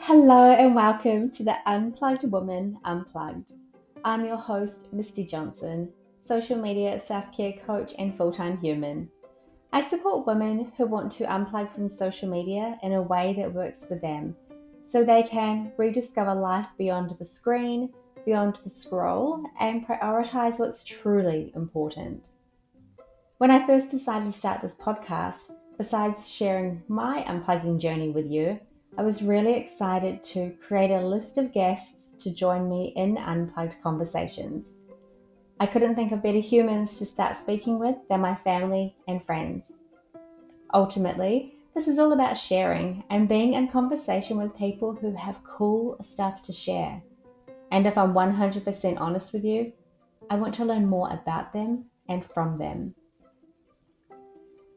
Hello and welcome to the Unplugged Woman Unplugged. I'm your host, Misty Johnson, social media self care coach and full time human. I support women who want to unplug from social media in a way that works for them so they can rediscover life beyond the screen, beyond the scroll, and prioritize what's truly important. When I first decided to start this podcast, besides sharing my unplugging journey with you, I was really excited to create a list of guests to join me in unplugged conversations. I couldn't think of better humans to start speaking with than my family and friends. Ultimately, this is all about sharing and being in conversation with people who have cool stuff to share. And if I'm 100% honest with you, I want to learn more about them and from them.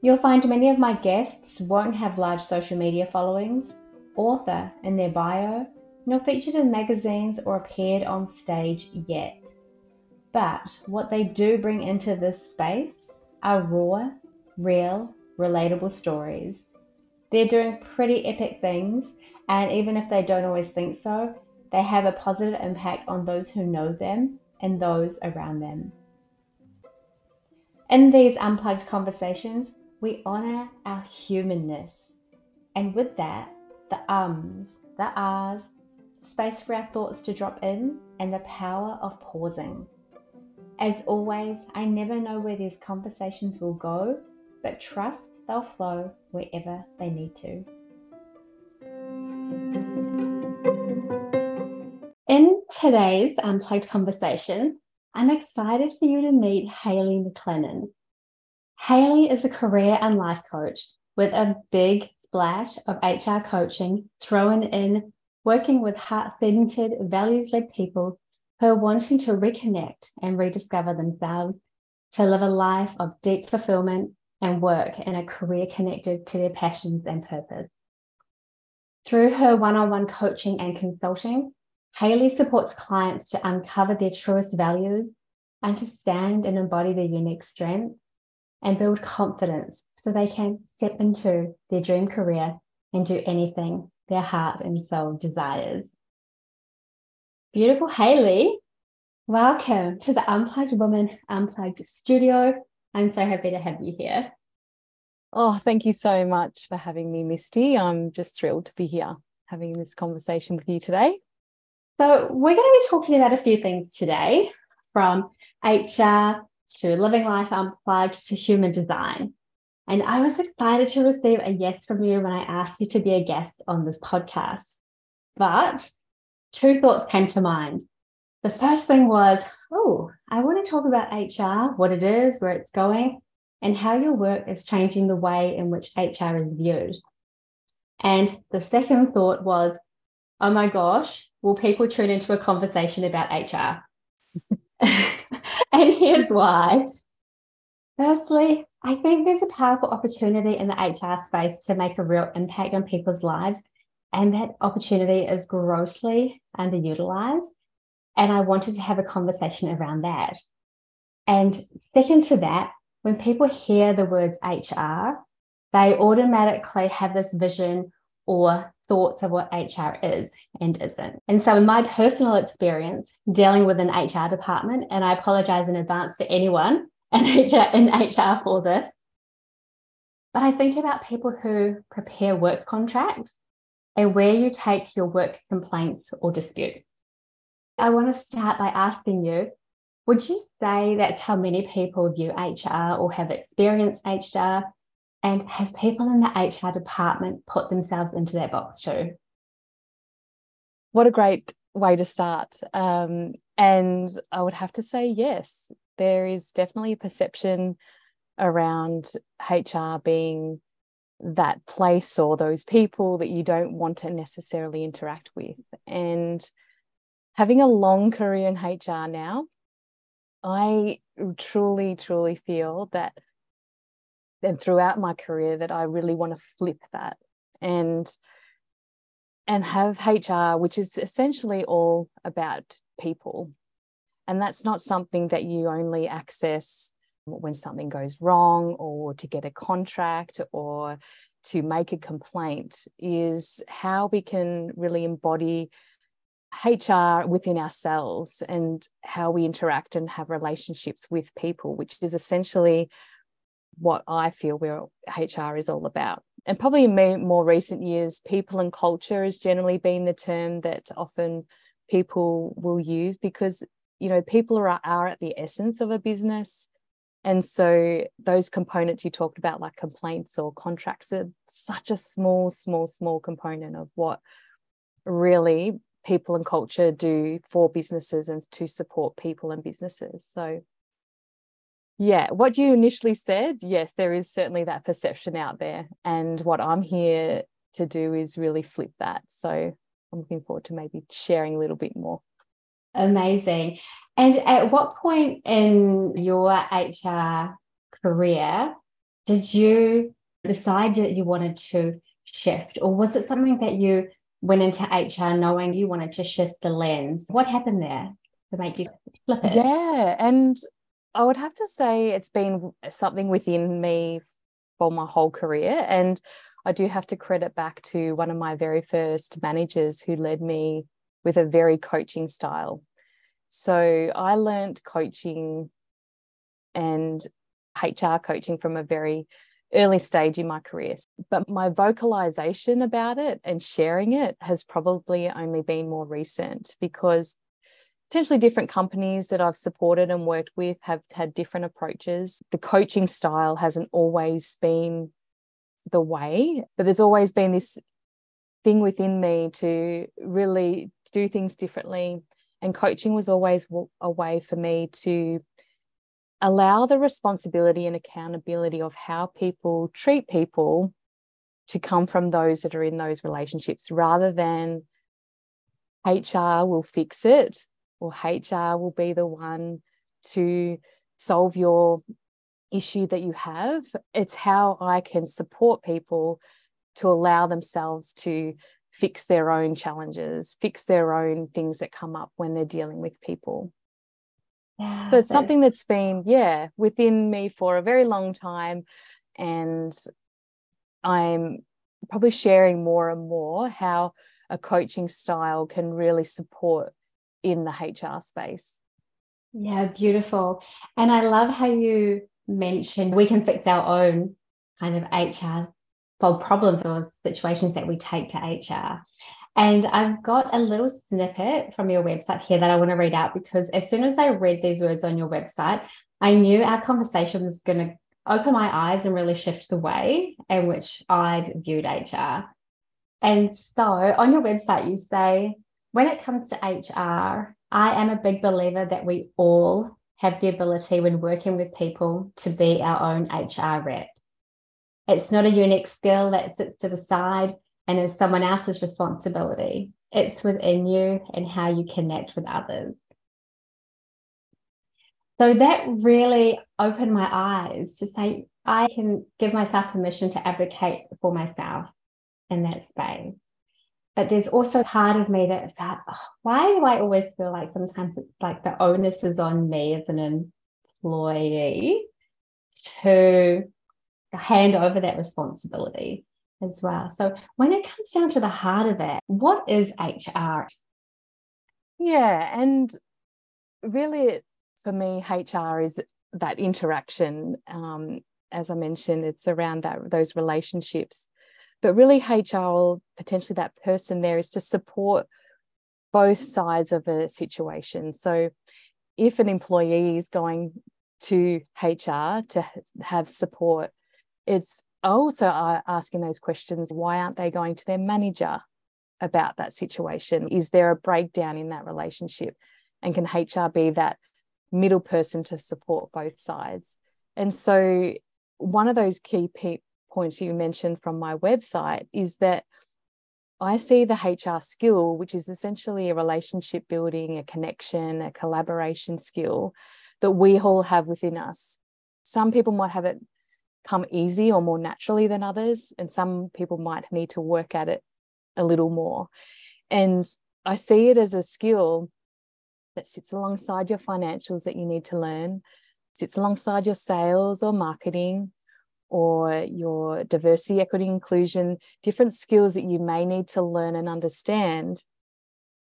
You'll find many of my guests won't have large social media followings, author in their bio, nor featured in magazines or appeared on stage yet. But what they do bring into this space are raw, real, relatable stories. They're doing pretty epic things, and even if they don't always think so, they have a positive impact on those who know them and those around them. In these unplugged conversations, we honor our humanness. And with that, the ums, the ahs, space for our thoughts to drop in, and the power of pausing. As always, I never know where these conversations will go, but trust they'll flow wherever they need to. In today's Unplugged conversation, I'm excited for you to meet Hayley McLennan. Hayley is a career and life coach with a big splash of HR coaching thrown in working with heart centered, values led people who are wanting to reconnect and rediscover themselves to live a life of deep fulfillment and work in a career connected to their passions and purpose. Through her one on one coaching and consulting, Hayley supports clients to uncover their truest values, understand and embody their unique strengths, and build confidence so they can step into their dream career and do anything their heart and soul desires. Beautiful Hayley, welcome to the Unplugged Woman Unplugged studio. I'm so happy to have you here. Oh, thank you so much for having me, Misty. I'm just thrilled to be here having this conversation with you today. So, we're going to be talking about a few things today from HR to Living Life Unplugged to Human Design. And I was excited to receive a yes from you when I asked you to be a guest on this podcast. But two thoughts came to mind. The first thing was, oh, I want to talk about HR, what it is, where it's going, and how your work is changing the way in which HR is viewed. And the second thought was, oh my gosh, will people tune into a conversation about HR? and here's why. Firstly, I think there's a powerful opportunity in the HR space to make a real impact on people's lives, and that opportunity is grossly underutilized. And I wanted to have a conversation around that. And second to that, when people hear the words HR, they automatically have this vision or thoughts of what HR is and isn't. And so, in my personal experience dealing with an HR department, and I apologize in advance to anyone in HR, in HR for this, but I think about people who prepare work contracts and where you take your work complaints or disputes. I want to start by asking you would you say that's how many people view HR or have experienced HR? And have people in the HR department put themselves into that box too? What a great way to start. Um, and I would have to say, yes, there is definitely a perception around HR being that place or those people that you don't want to necessarily interact with. And having a long career in HR now, I truly, truly feel that and throughout my career that I really want to flip that and and have HR, which is essentially all about people. And that's not something that you only access when something goes wrong or to get a contract or to make a complaint is how we can really embody HR within ourselves and how we interact and have relationships with people, which is essentially what I feel where HR is all about. And probably in more recent years, people and culture has generally been the term that often people will use because you know people are, are at the essence of a business and so those components you talked about, like complaints or contracts, are such a small, small, small component of what really people and culture do for businesses and to support people and businesses. So, yeah, what you initially said, yes, there is certainly that perception out there. And what I'm here to do is really flip that. So, I'm looking forward to maybe sharing a little bit more. Amazing. And at what point in your HR career did you decide that you wanted to shift, or was it something that you went into HR knowing you wanted to shift the lens? What happened there to make you flip it? Yeah. And I would have to say it's been something within me for my whole career. And I do have to credit back to one of my very first managers who led me with a very coaching style. So I learned coaching and HR coaching from a very early stage in my career. But my vocalization about it and sharing it has probably only been more recent because potentially different companies that I've supported and worked with have had different approaches. The coaching style hasn't always been the way, but there's always been this thing within me to really do things differently. And coaching was always a way for me to allow the responsibility and accountability of how people treat people to come from those that are in those relationships rather than HR will fix it or HR will be the one to solve your issue that you have. It's how I can support people to allow themselves to fix their own challenges, fix their own things that come up when they're dealing with people. Yeah, so it's something that's been, yeah, within me for a very long time. And I'm probably sharing more and more how a coaching style can really support in the HR space. Yeah, beautiful. And I love how you mentioned we can fix our own kind of HR problems or situations that we take to HR. And I've got a little snippet from your website here that I want to read out because as soon as I read these words on your website, I knew our conversation was going to open my eyes and really shift the way in which I viewed HR. And so on your website, you say, when it comes to HR, I am a big believer that we all have the ability when working with people to be our own HR rep. It's not a unique skill that sits to the side and is someone else's responsibility. It's within you and how you connect with others. So that really opened my eyes to say, I can give myself permission to advocate for myself in that space. But there's also part of me that felt, oh, why do I always feel like sometimes it's like the onus is on me as an employee to hand over that responsibility as well. So when it comes down to the heart of it, what is HR? Yeah, and really for me, HR is that interaction. Um, as I mentioned, it's around that those relationships. But really, HR, potentially that person there is to support both sides of a situation. So if an employee is going to HR to have support it's also asking those questions why aren't they going to their manager about that situation? Is there a breakdown in that relationship? And can HR be that middle person to support both sides? And so, one of those key points you mentioned from my website is that I see the HR skill, which is essentially a relationship building, a connection, a collaboration skill that we all have within us. Some people might have it come easy or more naturally than others. And some people might need to work at it a little more. And I see it as a skill that sits alongside your financials that you need to learn, sits alongside your sales or marketing or your diversity, equity, inclusion, different skills that you may need to learn and understand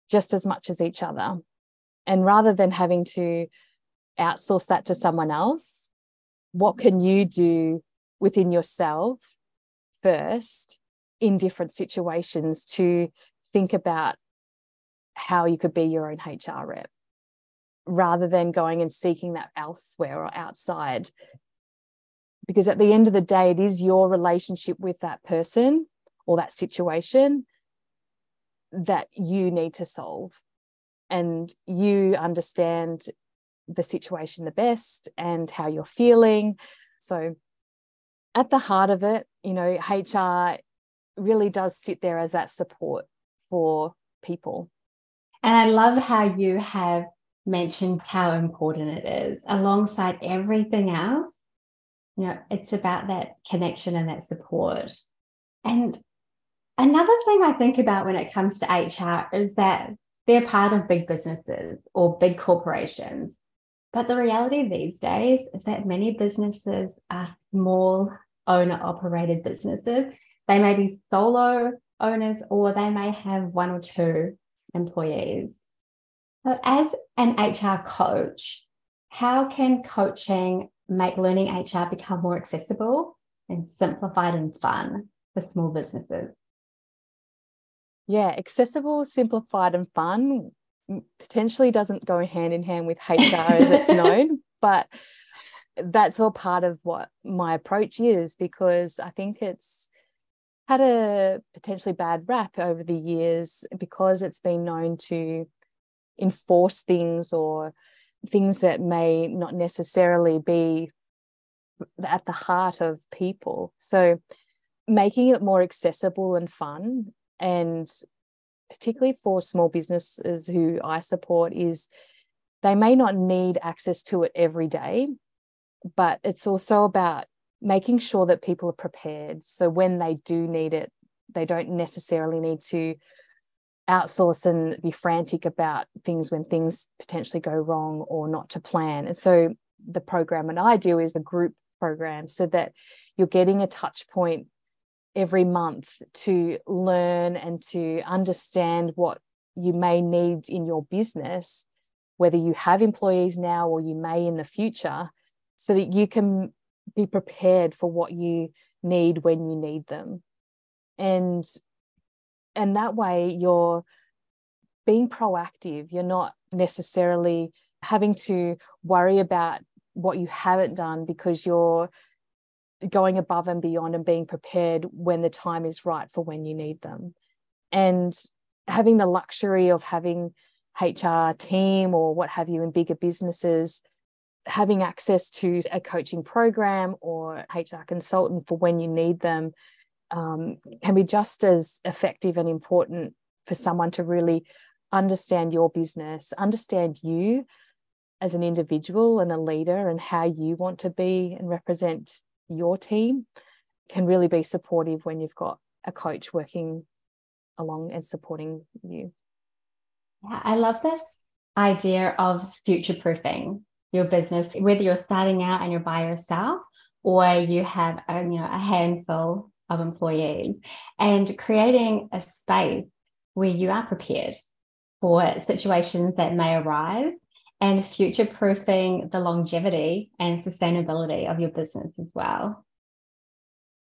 just as much as each other. And rather than having to outsource that to someone else, what can you do within yourself first in different situations to think about how you could be your own HR rep rather than going and seeking that elsewhere or outside. Because at the end of the day, it is your relationship with that person or that situation that you need to solve. And you understand the situation the best and how you're feeling. So, at the heart of it, you know, HR really does sit there as that support for people. And I love how you have mentioned how important it is alongside everything else. You know, it's about that connection and that support. And another thing I think about when it comes to HR is that they're part of big businesses or big corporations. But the reality these days is that many businesses are small owner operated businesses. They may be solo owners or they may have one or two employees. So, as an HR coach, how can coaching make learning HR become more accessible and simplified and fun for small businesses? Yeah, accessible, simplified, and fun potentially doesn't go hand in hand with HR as it's known, but that's all part of what my approach is because I think it's had a potentially bad rap over the years because it's been known to enforce things or things that may not necessarily be at the heart of people. So, making it more accessible and fun and particularly for small businesses who I support, is they may not need access to it every day, but it's also about making sure that people are prepared. So when they do need it, they don't necessarily need to outsource and be frantic about things when things potentially go wrong or not to plan. And so the program and I do is a group program so that you're getting a touch point every month to learn and to understand what you may need in your business, whether you have employees now or you may in the future, so that you can be prepared for what you need when you need them. And and that way you're being proactive. You're not necessarily having to worry about what you haven't done because you're going above and beyond and being prepared when the time is right for when you need them. And having the luxury of having HR team or what have you in bigger businesses, having access to a coaching program or HR consultant for when you need them um, can be just as effective and important for someone to really understand your business, understand you as an individual and a leader, and how you want to be and represent your team can really be supportive when you've got a coach working along and supporting you. Yeah, I love this idea of future proofing your business, whether you're starting out and you're by yourself or you have a, you know, a handful of employees and creating a space where you are prepared for situations that may arise and future proofing the longevity and sustainability of your business as well.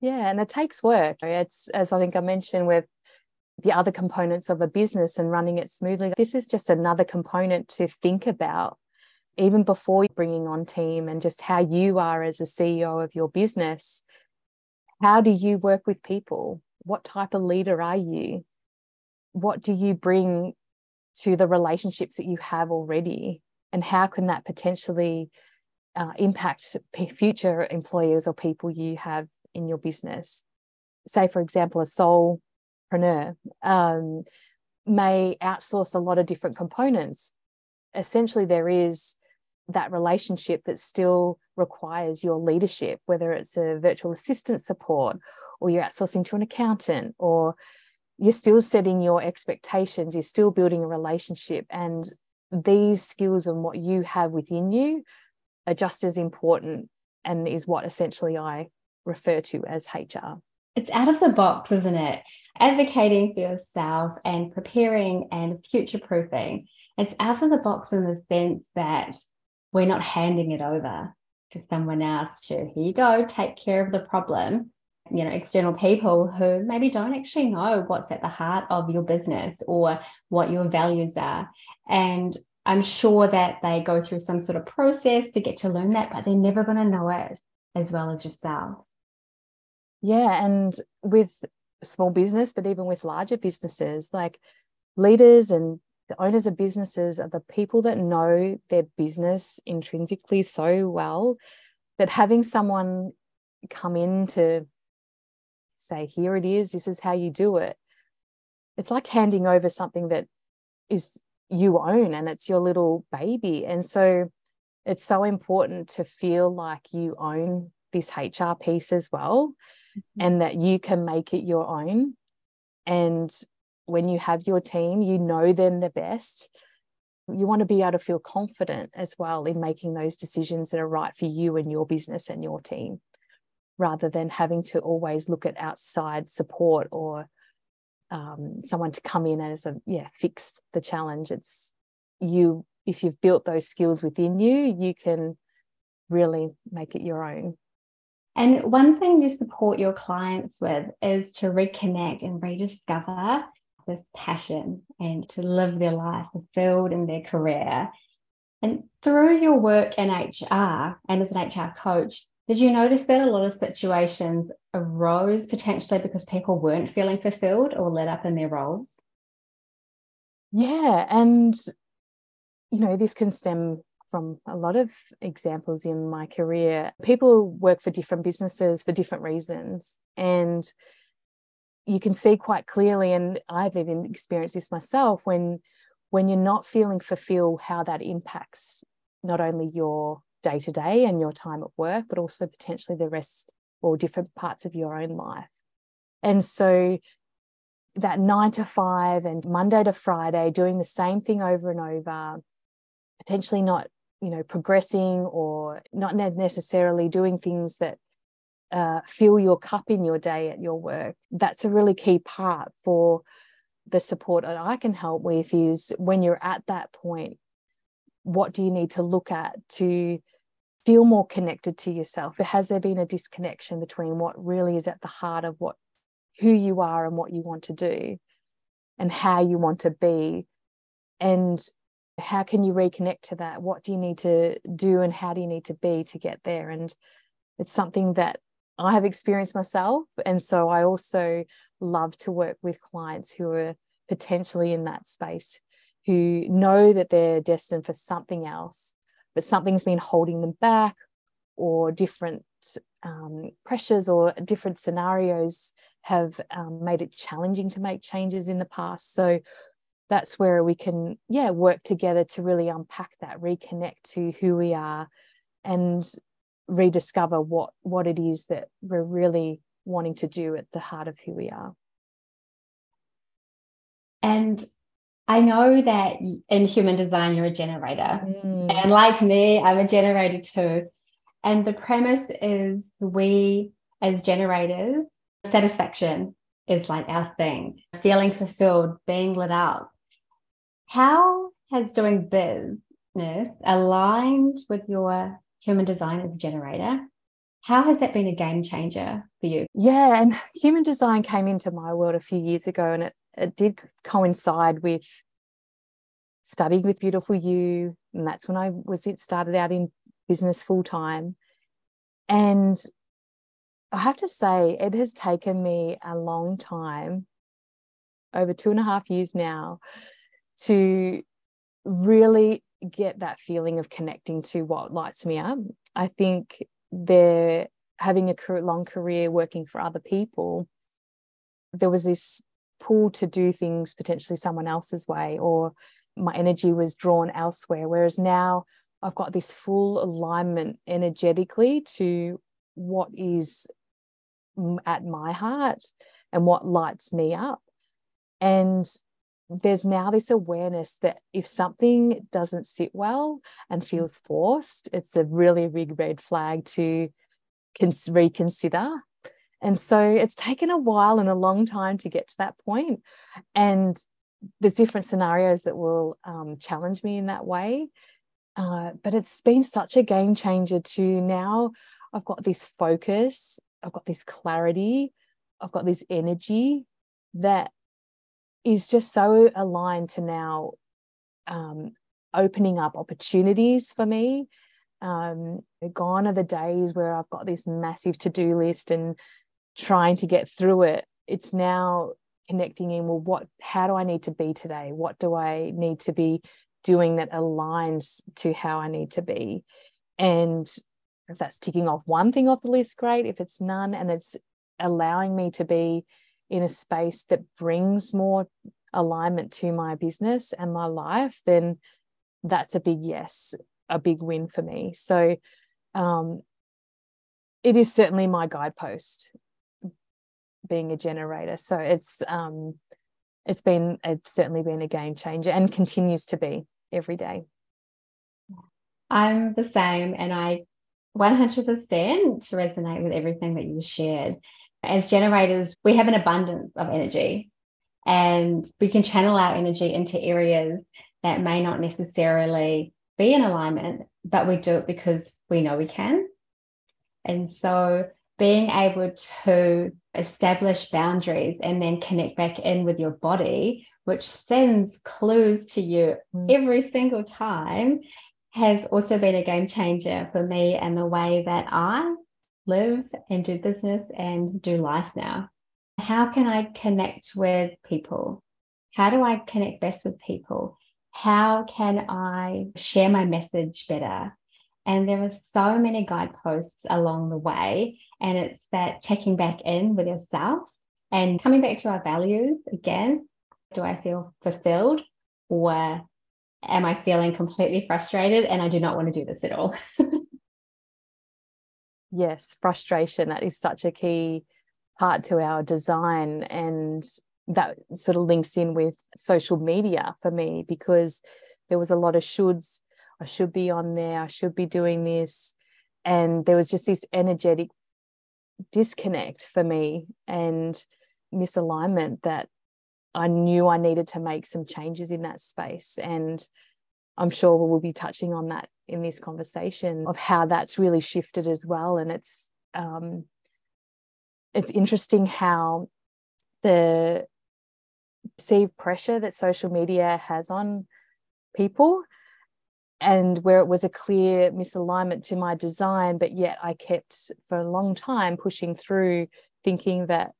Yeah, and it takes work. It's, as I think I mentioned, with the other components of a business and running it smoothly. This is just another component to think about even before bringing on team and just how you are as a CEO of your business. How do you work with people? What type of leader are you? What do you bring to the relationships that you have already? and how can that potentially uh, impact future employers or people you have in your business say for example a solopreneur um, may outsource a lot of different components essentially there is that relationship that still requires your leadership whether it's a virtual assistant support or you're outsourcing to an accountant or you're still setting your expectations you're still building a relationship and these skills and what you have within you are just as important and is what essentially I refer to as HR. It's out of the box, isn't it? Advocating for yourself and preparing and future proofing. It's out of the box in the sense that we're not handing it over to someone else to, here you go, take care of the problem. You know, external people who maybe don't actually know what's at the heart of your business or what your values are. And I'm sure that they go through some sort of process to get to learn that, but they're never going to know it as well as yourself. Yeah. And with small business, but even with larger businesses, like leaders and the owners of businesses are the people that know their business intrinsically so well that having someone come in to say, here it is, this is how you do it, it's like handing over something that is you own and it's your little baby. And so it's so important to feel like you own this HR piece as well mm-hmm. and that you can make it your own. And when you have your team, you know them the best. You want to be able to feel confident as well in making those decisions that are right for you and your business and your team, rather than having to always look at outside support or um, someone to come in as a yeah fix the challenge. It's you if you've built those skills within you, you can really make it your own. And one thing you support your clients with is to reconnect and rediscover this passion and to live their life fulfilled in their career. And through your work in HR and as an HR coach, did you notice that a lot of situations arose potentially because people weren't feeling fulfilled or lit up in their roles? Yeah. And, you know, this can stem from a lot of examples in my career. People work for different businesses for different reasons. And you can see quite clearly, and I've even experienced this myself, when when you're not feeling fulfilled, how that impacts not only your day to day and your time at work, but also potentially the rest or different parts of your own life. And so that nine to five and Monday to Friday, doing the same thing over and over, potentially not you know progressing or not necessarily doing things that uh, fill your cup in your day at your work. That's a really key part for the support that i can help with is when you're at that point what do you need to look at to feel more connected to yourself? Has there been a disconnection between what really is at the heart of what who you are and what you want to do and how you want to be? And how can you reconnect to that? What do you need to do and how do you need to be to get there? And it's something that i have experienced myself and so i also love to work with clients who are potentially in that space who know that they're destined for something else but something's been holding them back or different um, pressures or different scenarios have um, made it challenging to make changes in the past. So that's where we can yeah work together to really unpack that reconnect to who we are and rediscover what what it is that we're really wanting to do at the heart of who we are and I know that in human design, you're a generator. Mm. And like me, I'm a generator too. And the premise is we, as generators, satisfaction is like our thing, feeling fulfilled, being lit up, how has doing business aligned with your human design as a generator? How has that been a game changer for you? Yeah, and human design came into my world a few years ago, and it, it did coincide with studying with Beautiful You. And that's when I was it started out in business full time. And I have to say, it has taken me a long time, over two and a half years now, to really get that feeling of connecting to what lights me up. I think they're having a long career working for other people. There was this pull to do things potentially someone else's way, or my energy was drawn elsewhere. Whereas now I've got this full alignment energetically to what is at my heart and what lights me up. And there's now this awareness that if something doesn't sit well and mm. feels forced, it's a really big red flag to cons- reconsider. And so it's taken a while and a long time to get to that point. And there's different scenarios that will um, challenge me in that way. Uh, but it's been such a game changer to now I've got this focus, I've got this clarity, I've got this energy that is just so aligned to now um, opening up opportunities for me. Um, gone are the days where I've got this massive to do list and trying to get through it. It's now connecting in well what how do i need to be today what do i need to be doing that aligns to how i need to be and if that's ticking off one thing off the list great if it's none and it's allowing me to be in a space that brings more alignment to my business and my life then that's a big yes a big win for me so um, it is certainly my guidepost being a generator. So it's um, it's been it's certainly been a game changer and continues to be every day. I'm the same, and I 100% resonate with everything that you shared. As generators, we have an abundance of energy, and we can channel our energy into areas that may not necessarily be in alignment, but we do it because we know we can. And so being able to establish boundaries and then connect back in with your body, which sends clues to you mm. every single time, has also been a game changer for me and the way that I live and do business and do life now. How can I connect with people? How do I connect best with people? How can I share my message better? And there are so many guideposts along the way. And it's that checking back in with yourself and coming back to our values again. Do I feel fulfilled or am I feeling completely frustrated and I do not want to do this at all? yes, frustration. That is such a key part to our design. And that sort of links in with social media for me because there was a lot of shoulds I should be on there, I should be doing this. And there was just this energetic disconnect for me and misalignment that I knew I needed to make some changes in that space. And I'm sure we'll be touching on that in this conversation of how that's really shifted as well. And it's um, it's interesting how the perceived pressure that social media has on people and where it was a clear misalignment to my design, but yet I kept for a long time pushing through, thinking that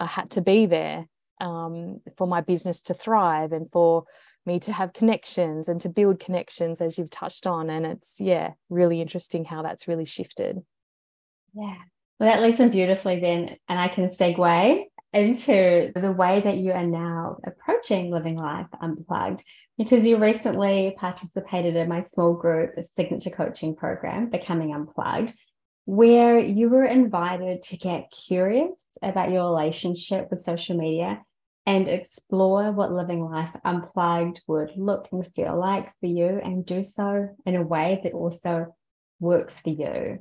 I had to be there um, for my business to thrive and for me to have connections and to build connections, as you've touched on. And it's, yeah, really interesting how that's really shifted. Yeah. Well, that leads in beautifully then, and I can segue into the way that you are now approaching living life unplugged because you recently participated in my small group signature coaching program becoming unplugged where you were invited to get curious about your relationship with social media and explore what living life unplugged would look and feel like for you and do so in a way that also works for you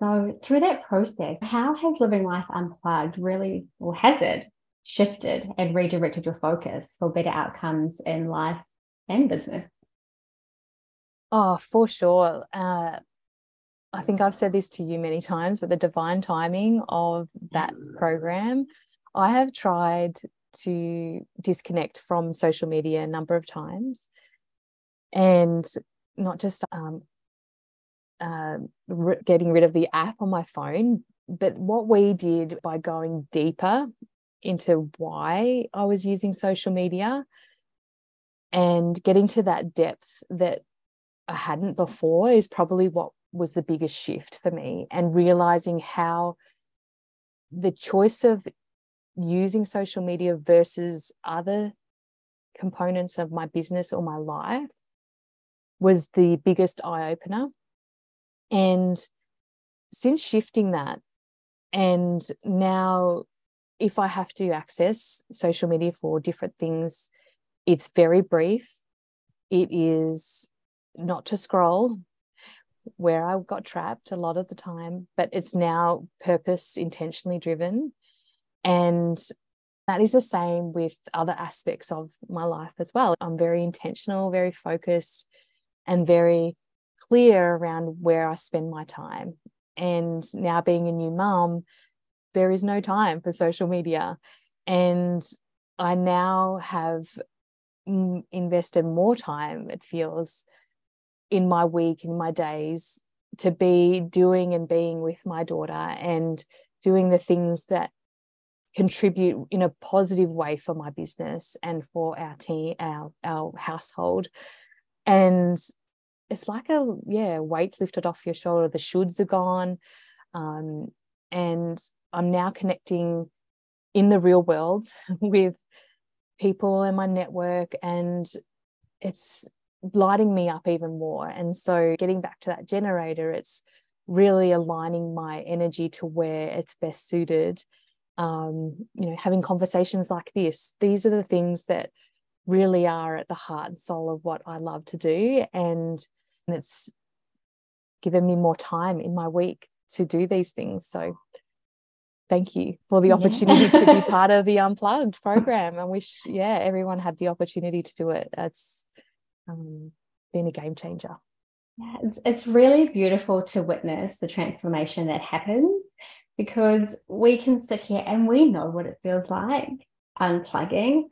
so, through that process, how has living life unplugged really, or has it shifted and redirected your focus for better outcomes in life and business? Oh, for sure. Uh, I think I've said this to you many times, but the divine timing of that program, I have tried to disconnect from social media a number of times and not just um, uh, getting rid of the app on my phone. But what we did by going deeper into why I was using social media and getting to that depth that I hadn't before is probably what was the biggest shift for me. And realizing how the choice of using social media versus other components of my business or my life was the biggest eye opener and since shifting that, and now if I have to access social media for different things, it's very brief. It is not to scroll, where I got trapped a lot of the time, but it's now purpose intentionally driven. And that is the same with other aspects of my life as well. I'm very intentional, very focused, and very clear around where I spend my time. And now being a new mum, there is no time for social media. And I now have invested more time, it feels, in my week, in my days, to be doing and being with my daughter and doing the things that contribute in a positive way for my business and for our team, our our household. And it's like a yeah, weights lifted off your shoulder. The shoulds are gone. Um, and I'm now connecting in the real world with people in my network and it's lighting me up even more. And so getting back to that generator, it's really aligning my energy to where it's best suited. Um, you know, having conversations like this, these are the things that really are at the heart and soul of what I love to do. And, and it's given me more time in my week to do these things. So thank you for the opportunity yeah. to be part of the unplugged program i wish yeah everyone had the opportunity to do it it's um, been a game changer yeah it's, it's really beautiful to witness the transformation that happens because we can sit here and we know what it feels like unplugging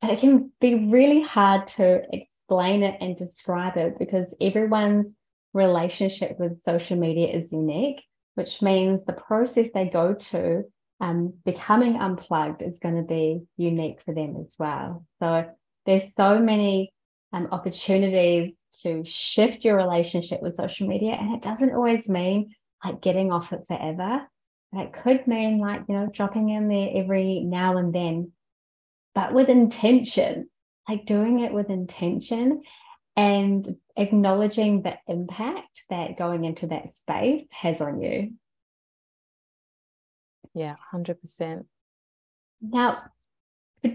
but it can be really hard to explain it and describe it because everyone's relationship with social media is unique which means the process they go to um, becoming unplugged is going to be unique for them as well. So there's so many um, opportunities to shift your relationship with social media, and it doesn't always mean like getting off it forever. It could mean like you know dropping in there every now and then, but with intention, like doing it with intention and acknowledging the impact that going into that space has on you. Yeah, 100%. Now,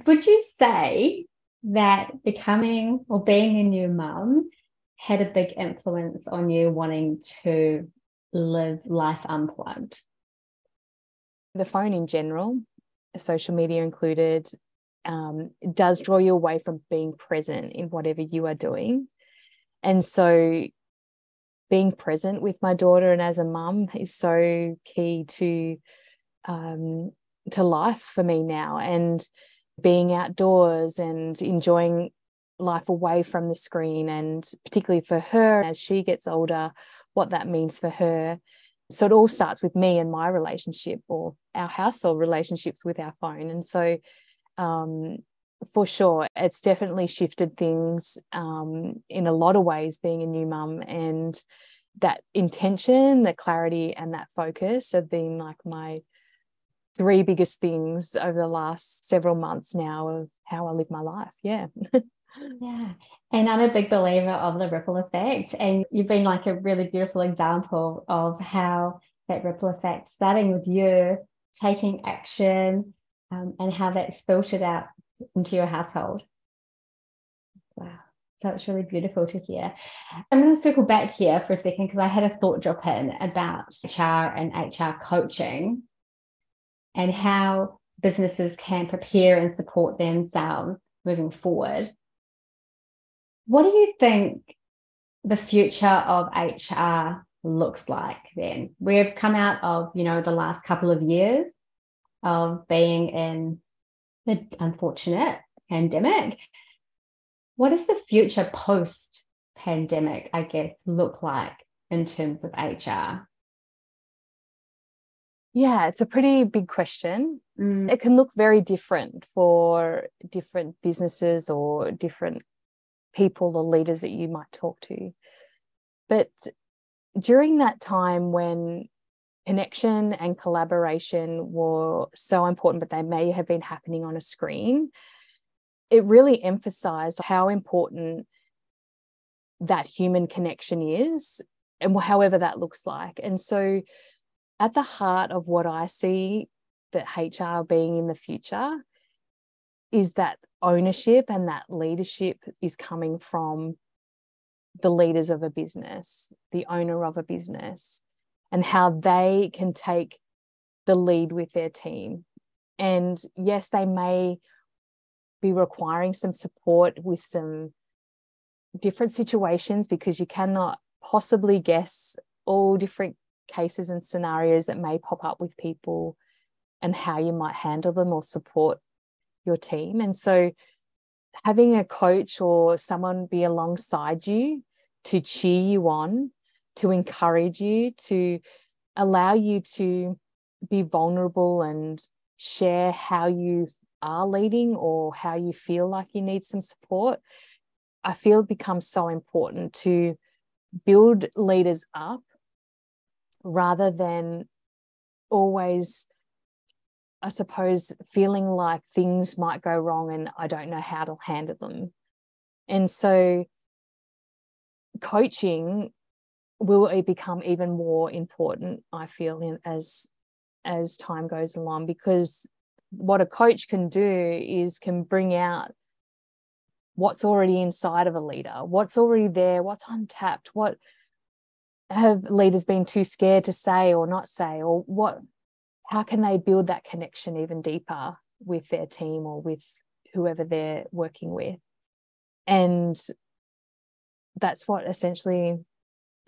would you say that becoming or being a new mum had a big influence on you wanting to live life unplugged? The phone in general, social media included, um, does draw you away from being present in whatever you are doing. And so being present with my daughter and as a mum is so key to um, to life for me now and being outdoors and enjoying life away from the screen and particularly for her as she gets older what that means for her so it all starts with me and my relationship or our household relationships with our phone. And so um, for sure it's definitely shifted things um, in a lot of ways being a new mum and that intention the clarity and that focus have been like my three biggest things over the last several months now of how i live my life. Yeah. Yeah and i'm a big believer of the ripple effect and you've been like a really beautiful example of how that ripple effect starting with you taking action um, and how that's filtered out into your household. Wow. So it's really beautiful to hear. I'm going to circle back here for a second because I had a thought drop in about HR and HR coaching and how businesses can prepare and support themselves moving forward. What do you think the future of HR looks like then? We've come out of, you know, the last couple of years of being in the unfortunate pandemic. What does the future post pandemic, I guess, look like in terms of HR? Yeah, it's a pretty big question. Mm. It can look very different for different businesses or different people or leaders that you might talk to. But during that time when connection and collaboration were so important, but they may have been happening on a screen. It really emphasized how important that human connection is and however that looks like. And so, at the heart of what I see that HR being in the future is that ownership and that leadership is coming from the leaders of a business, the owner of a business, and how they can take the lead with their team. And yes, they may be requiring some support with some different situations because you cannot possibly guess all different cases and scenarios that may pop up with people and how you might handle them or support your team. And so having a coach or someone be alongside you to cheer you on, to encourage you, to allow you to be vulnerable and share how you are leading or how you feel like you need some support, I feel becomes so important to build leaders up rather than always I suppose, feeling like things might go wrong and I don't know how to handle them. And so, coaching will become even more important, I feel, in, as as time goes along, because what a coach can do is can bring out what's already inside of a leader, what's already there, what's untapped, what have leaders been too scared to say or not say, or what how can they build that connection even deeper with their team or with whoever they're working with? And that's what essentially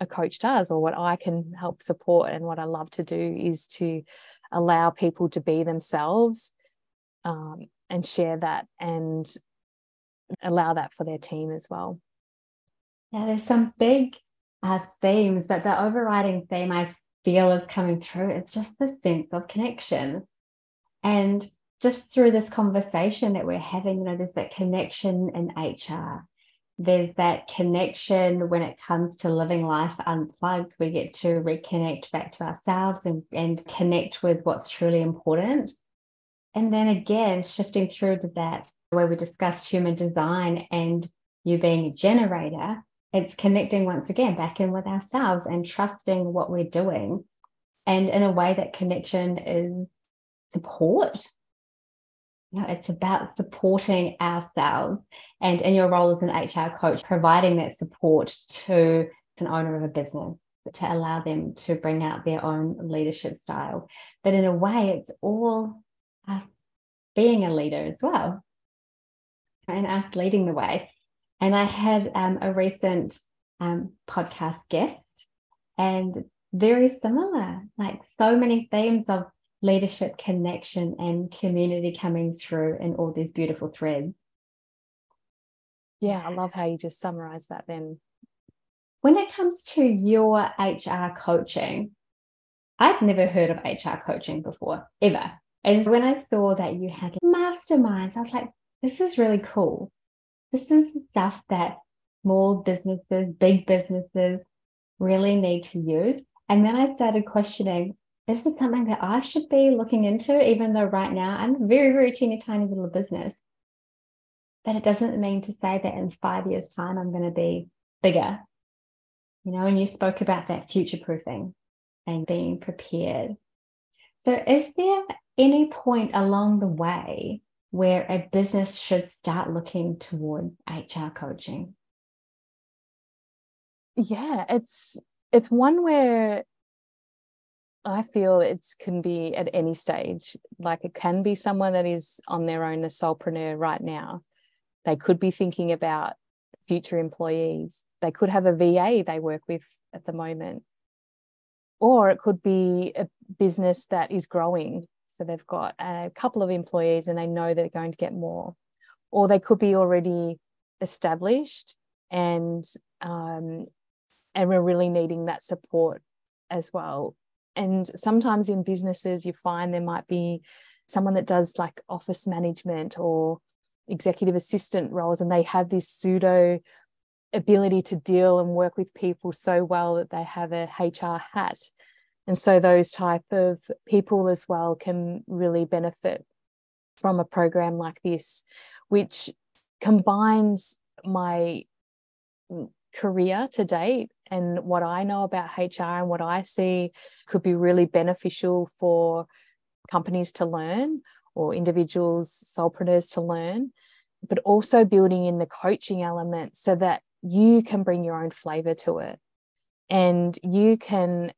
a coach does or what i can help support and what i love to do is to allow people to be themselves um, and share that and allow that for their team as well. Yeah there's some big uh, themes but the overriding theme i feel is coming through. It's just the sense of connection. And just through this conversation that we're having, you know, there's that connection in HR. There's that connection when it comes to living life unplugged. We get to reconnect back to ourselves and, and connect with what's truly important. And then again, shifting through to that where we discussed human design and you being a generator, it's connecting once again back in with ourselves and trusting what we're doing. And in a way, that connection is support. You know, it's about supporting ourselves. And in your role as an HR coach, providing that support to an owner of a business to allow them to bring out their own leadership style. But in a way, it's all us being a leader as well and us leading the way. And I had um, a recent um, podcast guest, and very similar, like so many themes of leadership, connection, and community coming through in all these beautiful threads. Yeah, I love how you just summarize that then. When it comes to your HR coaching, I'd never heard of HR coaching before, ever. And when I saw that you had masterminds, I was like, this is really cool. This is the stuff that small businesses, big businesses really need to use. And then I started questioning is this something that I should be looking into, even though right now I'm a very, very teeny tiny little business? But it doesn't mean to say that in five years' time I'm going to be bigger. You know, and you spoke about that future proofing and being prepared. So, is there any point along the way where a business should start looking toward HR coaching? Yeah, it's it's one where I feel it can be at any stage. Like it can be someone that is on their own, a solopreneur right now. They could be thinking about future employees. They could have a VA they work with at the moment. Or it could be a business that is growing so they've got a couple of employees and they know they're going to get more. Or they could be already established and um, and we're really needing that support as well. And sometimes in businesses, you find there might be someone that does like office management or executive assistant roles, and they have this pseudo ability to deal and work with people so well that they have a HR hat and so those type of people as well can really benefit from a program like this which combines my career to date and what I know about HR and what I see could be really beneficial for companies to learn or individuals, solopreneurs to learn, but also building in the coaching element so that you can bring your own flavor to it. And you can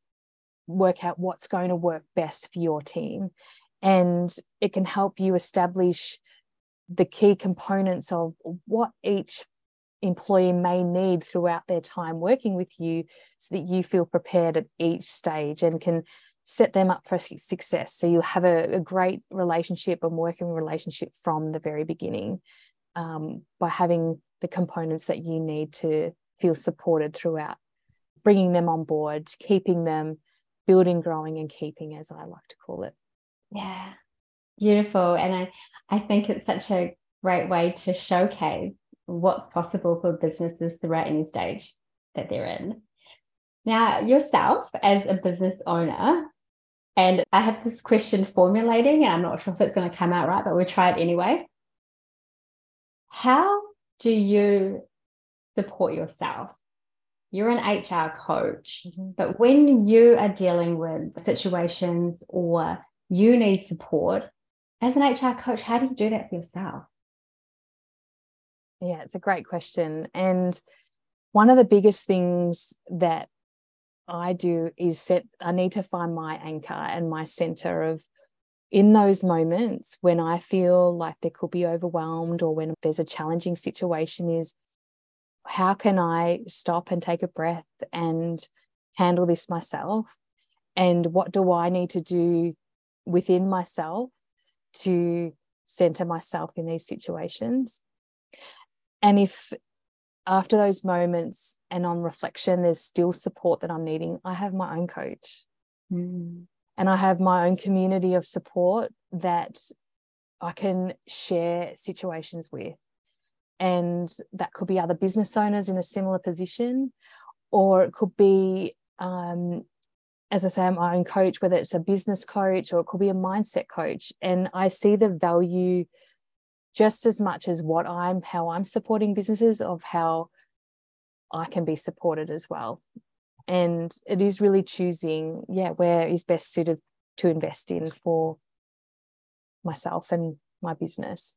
work out what's going to work best for your team. And it can help you establish the key components of what each employee may need throughout their time working with you so that you feel prepared at each stage and can set them up for success. So you have a, a great relationship and working relationship from the very beginning um, by having the components that you need to feel supported throughout, bringing them on board, keeping them building, growing, and keeping, as I like to call it. Yeah, beautiful. And I, I think it's such a great way to showcase what's possible for businesses throughout any stage that they're in. Now, yourself as a business owner, and I have this question formulating, and I'm not sure if it's going to come out right, but we'll try it anyway. How do you support yourself? You're an HR coach, mm-hmm. but when you are dealing with situations or you need support, as an HR coach, how do you do that for yourself? Yeah, it's a great question. And one of the biggest things that I do is set, I need to find my anchor and my center of in those moments when I feel like they could be overwhelmed or when there's a challenging situation, is how can I stop and take a breath and handle this myself? And what do I need to do within myself to center myself in these situations? And if after those moments and on reflection, there's still support that I'm needing, I have my own coach. Mm. And I have my own community of support that I can share situations with. And that could be other business owners in a similar position, or it could be, um, as I say, I'm my own coach, whether it's a business coach or it could be a mindset coach. And I see the value just as much as what I'm, how I'm supporting businesses, of how I can be supported as well. And it is really choosing, yeah, where is best suited to invest in for myself and my business.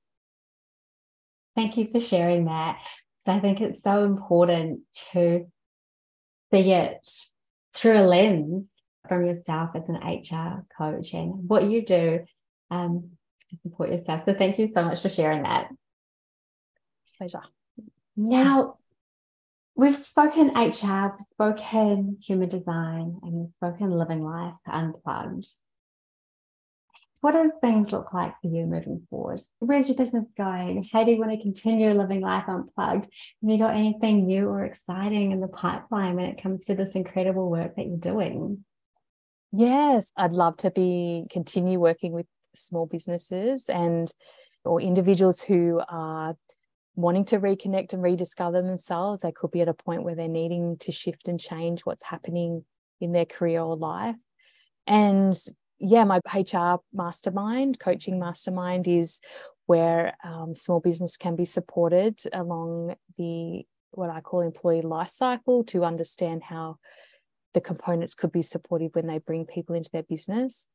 Thank you for sharing that. So I think it's so important to see it through a lens from yourself as an HR coach and what you do um, to support yourself. So thank you so much for sharing that. Pleasure. Now, we've spoken HR, we've spoken human design, and we've spoken living life unplugged. What do things look like for you moving forward? Where's your business going? How do you want to continue living life unplugged? Have you got anything new or exciting in the pipeline when it comes to this incredible work that you're doing? Yes, I'd love to be continue working with small businesses and or individuals who are wanting to reconnect and rediscover themselves. They could be at a point where they're needing to shift and change what's happening in their career or life. And yeah, my HR mastermind, coaching mastermind is where um, small business can be supported along the what I call employee life cycle to understand how the components could be supportive when they bring people into their business,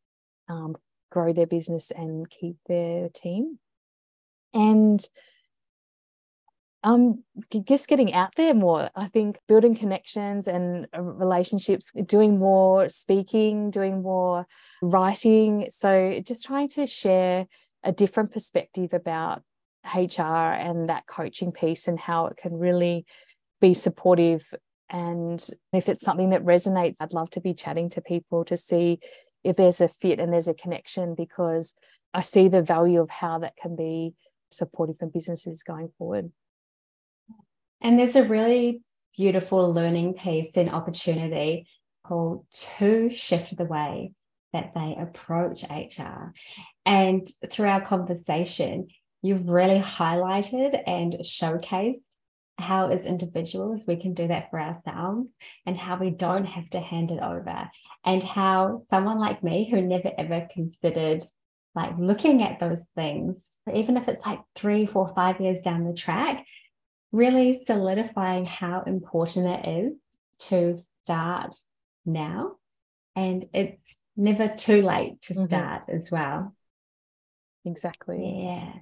um, grow their business and keep their team. And um just getting out there more i think building connections and uh, relationships doing more speaking doing more writing so just trying to share a different perspective about hr and that coaching piece and how it can really be supportive and if it's something that resonates i'd love to be chatting to people to see if there's a fit and there's a connection because I see the value of how that can be supportive for businesses going forward. And there's a really beautiful learning piece and opportunity called to shift the way that they approach HR. And through our conversation, you've really highlighted and showcased how as individuals we can do that for ourselves and how we don't have to hand it over and how someone like me who never ever considered like looking at those things even if it's like three four five years down the track really solidifying how important it is to start now and it's never too late to mm-hmm. start mm-hmm. as well. Exactly. Yeah.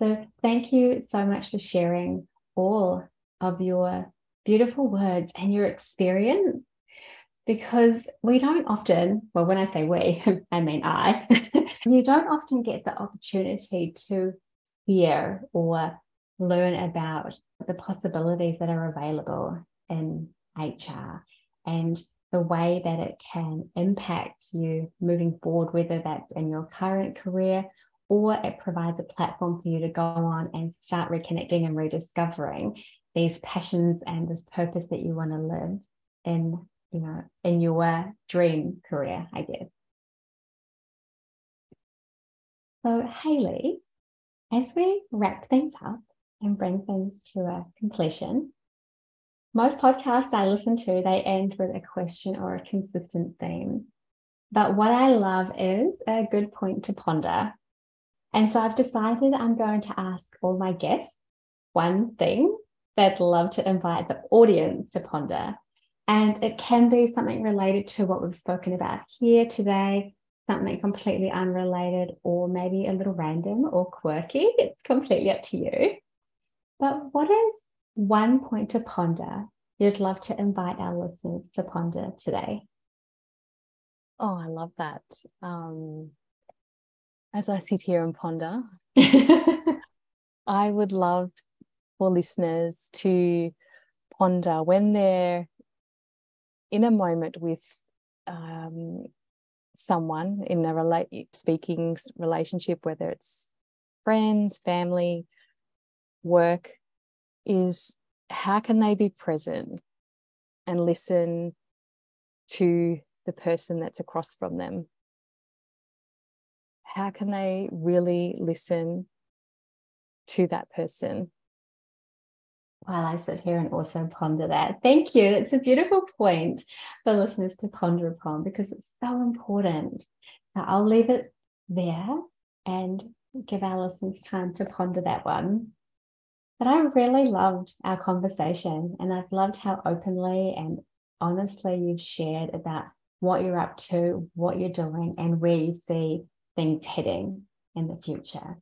So thank you so much for sharing all of your beautiful words and your experience because we don't often, well, when I say we, I mean I, you don't often get the opportunity to hear or learn about the possibilities that are available in HR and the way that it can impact you moving forward, whether that's in your current career or it provides a platform for you to go on and start reconnecting and rediscovering these passions and this purpose that you want to live in, you know, in your dream career, I guess. So, Hayley, as we wrap things up and bring things to a completion, most podcasts I listen to, they end with a question or a consistent theme. But what I love is a good point to ponder and so I've decided I'm going to ask all my guests one thing they'd love to invite the audience to ponder. And it can be something related to what we've spoken about here today, something completely unrelated, or maybe a little random or quirky. It's completely up to you. But what is one point to ponder you'd love to invite our listeners to ponder today? Oh, I love that. Um, as I sit here and ponder, I would love for listeners to ponder when they're in a moment with um, someone in a relate speaking relationship, whether it's friends, family, work, is how can they be present and listen to the person that's across from them how can they really listen to that person? While I sit here and also ponder that. Thank you. It's a beautiful point for listeners to ponder upon because it's so important. So I'll leave it there and give our listeners time to ponder that one. But I really loved our conversation and I've loved how openly and honestly you've shared about what you're up to, what you're doing, and where you see things heading in the future.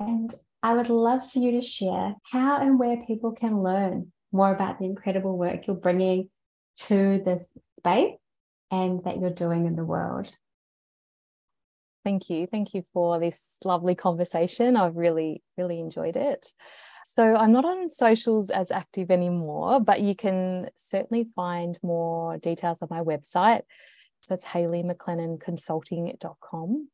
And I would love for you to share how and where people can learn more about the incredible work you're bringing to this space and that you're doing in the world. Thank you. Thank you for this lovely conversation. I've really, really enjoyed it. So I'm not on socials as active anymore, but you can certainly find more details on my website, so it's hayleymclennanconsulting.com.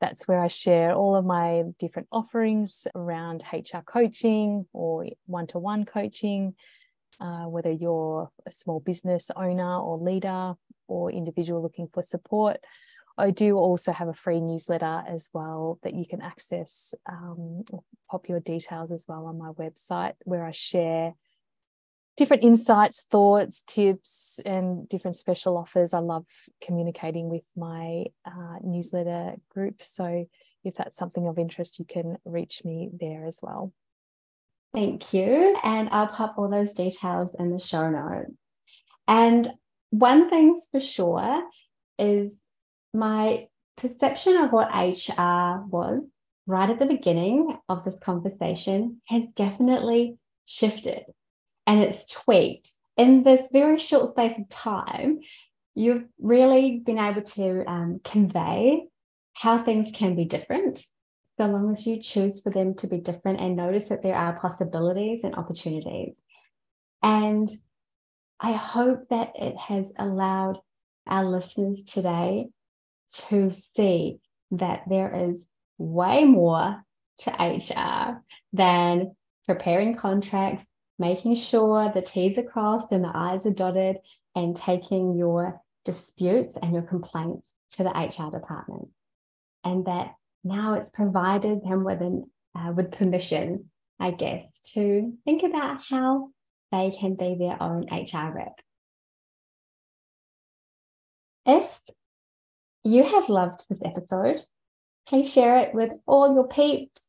That's where I share all of my different offerings around HR coaching or one to one coaching, uh, whether you're a small business owner or leader or individual looking for support. I do also have a free newsletter as well that you can access, um, pop your details as well on my website, where I share different insights, thoughts, tips, and different special offers. I love communicating with my uh, newsletter group. So if that's something of interest, you can reach me there as well. Thank you. And I'll pop all those details in the show notes. And one thing's for sure is my perception of what HR was right at the beginning of this conversation has definitely shifted and it's tweaked in this very short space of time, you've really been able to um, convey how things can be different so long as you choose for them to be different and notice that there are possibilities and opportunities. And I hope that it has allowed our listeners today to see that there is way more to HR than preparing contracts, making sure the T's are crossed and the I's are dotted, and taking your disputes and your complaints to the HR department. And that now it's provided them with, an, uh, with permission, I guess, to think about how they can be their own HR rep. If you have loved this episode, please share it with all your peeps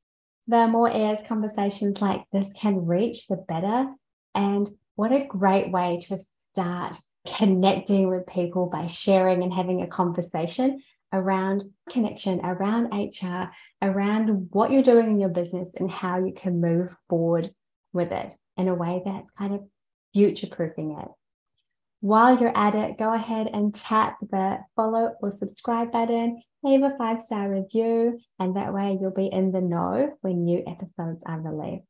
the more ears conversations like this can reach, the better. And what a great way to start connecting with people by sharing and having a conversation around connection, around HR, around what you're doing in your business and how you can move forward with it in a way that's kind of future proofing it. While you're at it, go ahead and tap the follow or subscribe button, leave a five star review, and that way you'll be in the know when new episodes are released.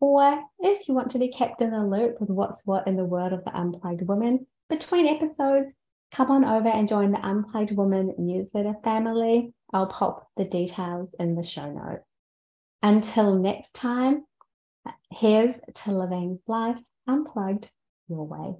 Or if you want to be kept in the loop with what's what in the world of the Unplugged Woman, between episodes, come on over and join the Unplugged Woman newsletter family. I'll pop the details in the show notes. Until next time, here's to living life unplugged your way.